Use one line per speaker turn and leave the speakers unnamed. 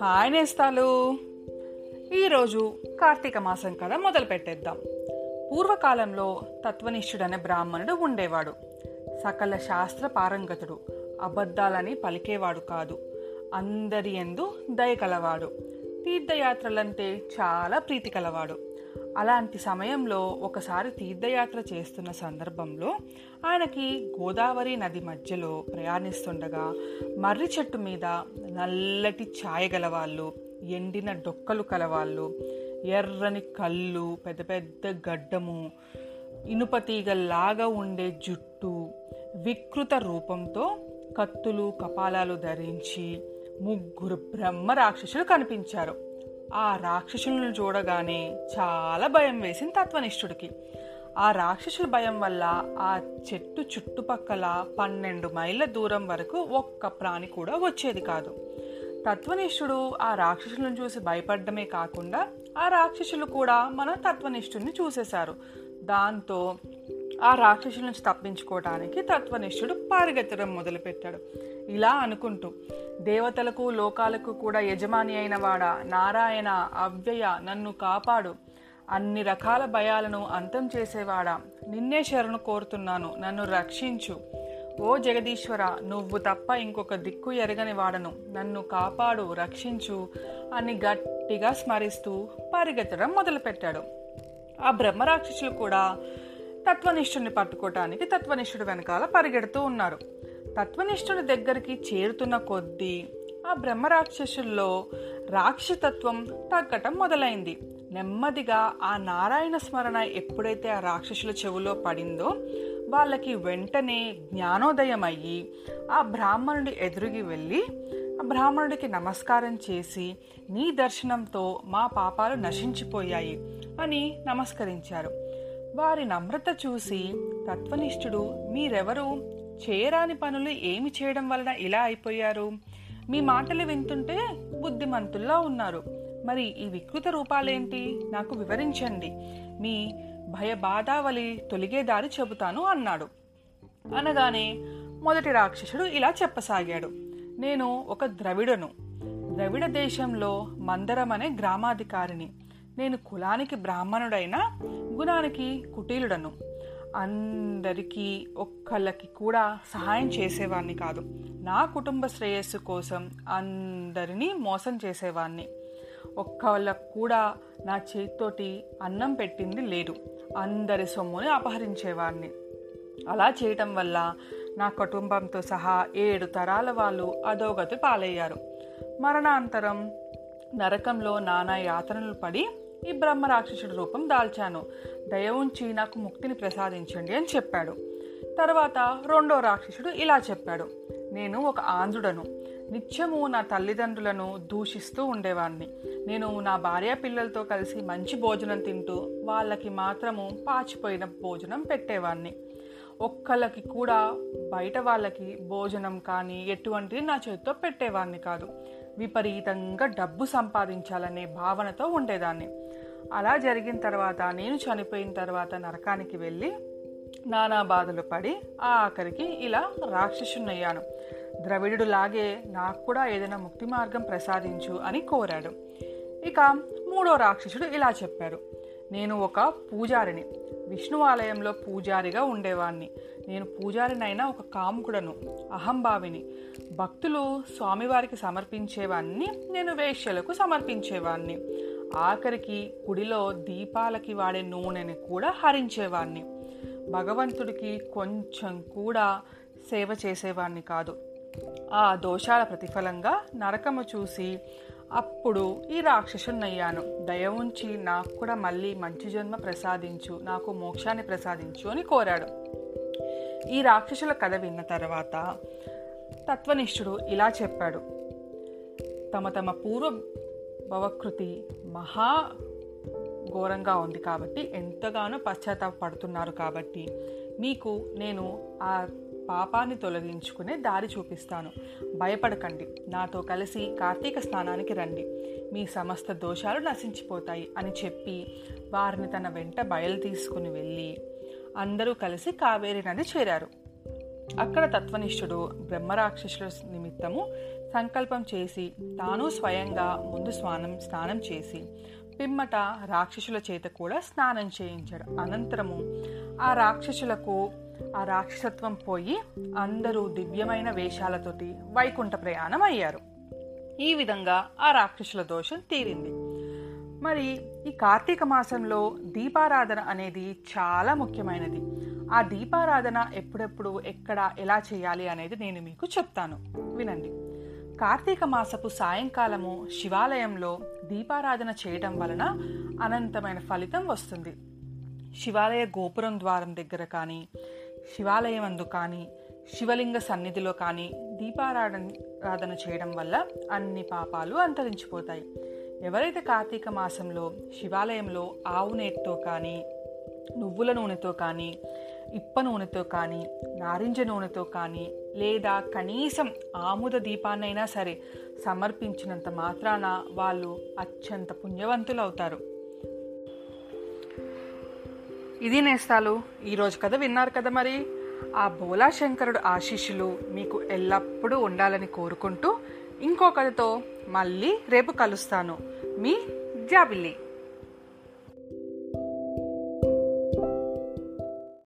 Hi నేస్తాలు. ఈరోజు కార్తీక మాసం కథ మొదలు పెట్టేద్దాం పూర్వకాలంలో తత్వనిష్ఠుడనే బ్రాహ్మణుడు ఉండేవాడు. సకల శాస్త్ర పారంగతుడు అబద్ధాలని పలికేవాడు కాదు. అందరి ఎందు దయ కలవాడు. తీర్థయాత్రలంటే చాలా ప్రీతి కలవాడు. అలాంటి సమయంలో ఒకసారి తీర్థయాత్ర చేస్తున్న సందర్భంలో ఆయనకి గోదావరి నది మధ్యలో ప్రయాణిస్తుండగా మర్రి చెట్టు మీద నల్లటి ఛాయ గలవాళ్ళు ఎండిన డొక్కలు కలవాళ్ళు ఎర్రని కళ్ళు పెద్ద పెద్ద గడ్డము ఇనుపతీగల్లాగా ఉండే జుట్టు వికృత రూపంతో కత్తులు కపాలాలు ధరించి ముగ్గురు బ్రహ్మ రాక్షసులు కనిపించారు. ఆ రాక్షసులను చూడగానే చాలా భయం వేసింది తత్వనిష్ఠుడికి. ఆ రాక్షసుల భయం వల్ల ఆ చెట్టు చుట్టుపక్కల పన్నెండు మైళ్ళ దూరం వరకు ఒక్క ప్రాణి కూడా వచ్చేది కాదు. తత్వనిష్ఠుడు ఆ రాక్షసులను చూసి భయపడమే కాకుండా ఆ రాక్షసులు కూడా మన తత్వనిష్ఠుడిని చూసేశారు. దాంతో ఆ రాక్షసుల నుంచి తప్పించుకోవడానికి తత్వనిష్ఠుడు పారిగెత్తడం మొదలుపెట్టాడు. ఇలా అనుకుంటూ దేవతలకు లోకాలకు కూడా యజమాని అయిన వాడా? నారాయణ అవ్యయ నన్ను కాపాడు. అన్ని రకాల భయాలను అంతం చేసేవాడా? నిన్నే శరణు కోరుతున్నాను నన్ను రక్షించు. ఓ జగదీశ్వర నువ్వు తప్ప ఇంకొక దిక్కు ఎరగని వాడను. నన్ను కాపాడు రక్షించు అని గట్టిగా స్మరిస్తూ పరిగెత్తడం మొదలుపెట్టాడు. ఆ బ్రహ్మరాక్షసులు కూడా తత్వనిష్ఠుని పట్టుకోవటానికి తత్వనిష్ఠుడు వెనకాల పరిగెడుతూ ఉన్నారు. తత్వనిష్ఠుని దగ్గరికి చేరుతున్న కొద్దీ ఆ బ్రహ్మరాక్షసుల్లో రాక్షసత్వం తగ్గటం మొదలైంది. నెమ్మదిగా ఆ నారాయణ స్మరణ ఎప్పుడైతే ఆ రాక్షసుల చెవులో పడిందో వాళ్ళకి వెంటనే జ్ఞానోదయం అయ్యి ఆ బ్రాహ్మణుడి ఎదురుగి వెళ్ళి ఆ బ్రాహ్మణుడికి నమస్కారం చేసి నీ దర్శనంతో మా పాపాలు నశించిపోయాయి అని నమస్కరించారు. వారి నమ్రత చూసి తత్వనిష్ఠుడు మీరెవరు? చేయరాని పనులు ఏమి చేయడం వలన ఇలా అయిపోయారు? మీ మాటలు వింటుంటే బుద్ధిమంతుల్లా ఉన్నారు. మరి ఈ వికృత రూపాలేంటి? నాకు వివరించండి. మీ భయబాధావలి తొలిగేదారి చెబుతాను అన్నాడు. అనగానే మొదటి రాక్షసుడు ఇలా చెప్పసాగాడు. నేను ఒక ద్రవిడను. ద్రవిడ దేశంలో మందరం అనే గ్రామాధికారిని. నేను కులానికి బ్రాహ్మణుడైన గుణానికి కుటీలుడను. అందరికీ ఒక్కళ్ళకి కూడా సహాయం చేసేవాడిని కాదు. నా కుటుంబ శ్రేయస్సు కోసం అందరినీ మోసం చేసేవాడిని ఒక్కళ్ళకు కూడా నా చేతితోటి అన్నం పెట్టింది లేదు. అందరి సొమ్ముని అపహరించేవాడిని అలా చేయటం వల్ల నా కుటుంబంతో సహా ఏడు తరాల వాళ్ళు అధోగతి పాలయ్యారు. మరణాంతరం నరకంలో నానా యాతనలు పడి ఈ బ్రహ్మ రాక్షసుడి రూపం దాల్చాను. దయ ఉంచి నాకు ముక్తిని ప్రసాదించండి అని చెప్పాడు. తర్వాత రెండో రాక్షసుడు ఇలా చెప్పాడు. నేను ఒక ఆంధ్రుడను. నిత్యము నా తల్లిదండ్రులను దూషిస్తూ ఉండేవాడిని నేను నా భార్య పిల్లలతో కలిసి మంచి భోజనం తింటూ వాళ్ళకి మాత్రము పాచిపోయిన భోజనం పెట్టేవాడిని ఒక్కళ్ళకి కూడా బయట వాళ్ళకి భోజనం కానీ ఎటువంటిది నా చేతితో పెట్టేవాడిని కాదు. విపరీతంగా డబ్బు సంపాదించాలనే భావనతో ఉండేదాన్ని. అలా జరిగిన తర్వాత నేను చనిపోయిన తర్వాత నరకానికి వెళ్ళి నానా బాధలు పడి ఆ ఆఖరికి ఇలా రాక్షసున్నయ్యాను ద్రవిడుడు లాగే నాకు కూడా ఏదైనా ముక్తి మార్గం ప్రసాదించు అని కోరాడు. ఇక మూడో రాక్షసుడు ఇలా చెప్పాడు. నేను ఒక పూజారిని. విష్ణు ఆలయంలో పూజారిగా ఉండేవాణ్ణి. నేను పూజారినైనా ఒక కాముకుడను అహంభావిని. భక్తులు స్వామివారికి సమర్పించేవాన్ని నేను వేష్యలకు సమర్పించేవాన్ని. ఆఖరికి గుడిలో దీపాలకి వాడే నూనెని కూడా హరించేవాణ్ణి భగవంతుడికి కొంచెం కూడా సేవ చేసేవాణ్ణి కాదు. ఆ దోషాల ప్రతిఫలంగా నరకము చూసి అప్పుడు ఈ రాక్షసున్నయ్యాను దయ ఉంచి నాకు కూడా మళ్ళీ మంచి జన్మ ప్రసాదించు నాకు మోక్షాన్ని ప్రసాదించు అని కోరాడు. ఈ రాక్షసుల కథ విన్న తర్వాత తత్వనిష్ఠుడు ఇలా చెప్పాడు. తమ తమ పూర్వ భవకృతి మహా ఘోరంగా ఉంది కాబట్టి ఎంతగానో పశ్చాత్తాపడుతున్నారు కాబట్టి మీకు నేను ఆ పాపాన్ని తొలగించుకునే దారి చూపిస్తాను. భయపడకండి. నాతో కలిసి కార్తీక స్నానానికి రండి. మీ సమస్త దోషాలు నశించిపోతాయి అని చెప్పి వారిని తన వెంట బయలు తీసుకుని వెళ్ళి అందరూ కలిసి కావేరి నది చేరారు. అక్కడ తత్వనిష్ఠుడు బ్రహ్మరాక్షసుల నిమిత్తము సంకల్పం చేసి తాను స్వయంగా ముందు స్నానం స్నానం చేసి పిమ్మట రాక్షసుల చేత కూడా స్నానం చేయించాడు. అనంతరము ఆ రాక్షసులకు ఆ రాక్షసత్వం పోయి అందరూ దివ్యమైన వేషాలతోటి వైకుంఠ ప్రయాణం అయ్యారు ఈ విధంగా ఆ రాక్షసుల దోషం తీరింది. మరి ఈ కార్తీక మాసంలో దీపారాధన అనేది చాలా ముఖ్యమైనది. ఆ దీపారాధన ఎప్పుడెప్పుడు ఎక్కడ ఎలా చేయాలి అనేది నేను మీకు చెప్తాను. వినండి. కార్తీక మాసపు సాయంకాలము శివాలయంలో దీపారాధన చేయడం వలన అనంతమైన ఫలితం వస్తుంది. శివాలయ గోపురం ద్వారం దగ్గర కానీ శివాలయం అందు కానీ శివలింగ సన్నిధిలో కానీ దీపారాధన చేయడం వల్ల అన్ని పాపాలు అంతరించిపోతాయి. ఎవరైతే కార్తీక మాసంలో శివాలయంలో ఆవు నేతితో కానీ నువ్వుల నూనెతో కానీ ఇప్ప నూనెతో కానీ నారింజ నూనెతో కానీ లేదా కనీసం ఆముద దీపాన్నైనా సరే సమర్పించినంత మాత్రాన వాళ్ళు అత్యంత పుణ్యవంతులు అవుతారు. ఇది నేస్తాలు. ఈరోజు కథ విన్నారు కదా మరి. ఆ బోలా శంకరుడు ఆశీస్సులు మీకు ఎల్లప్పుడూ ఉండాలని కోరుకుంటూ ఇంకో కథతో మళ్ళీ రేపు కలుస్తాను. మీ జాబిల్లి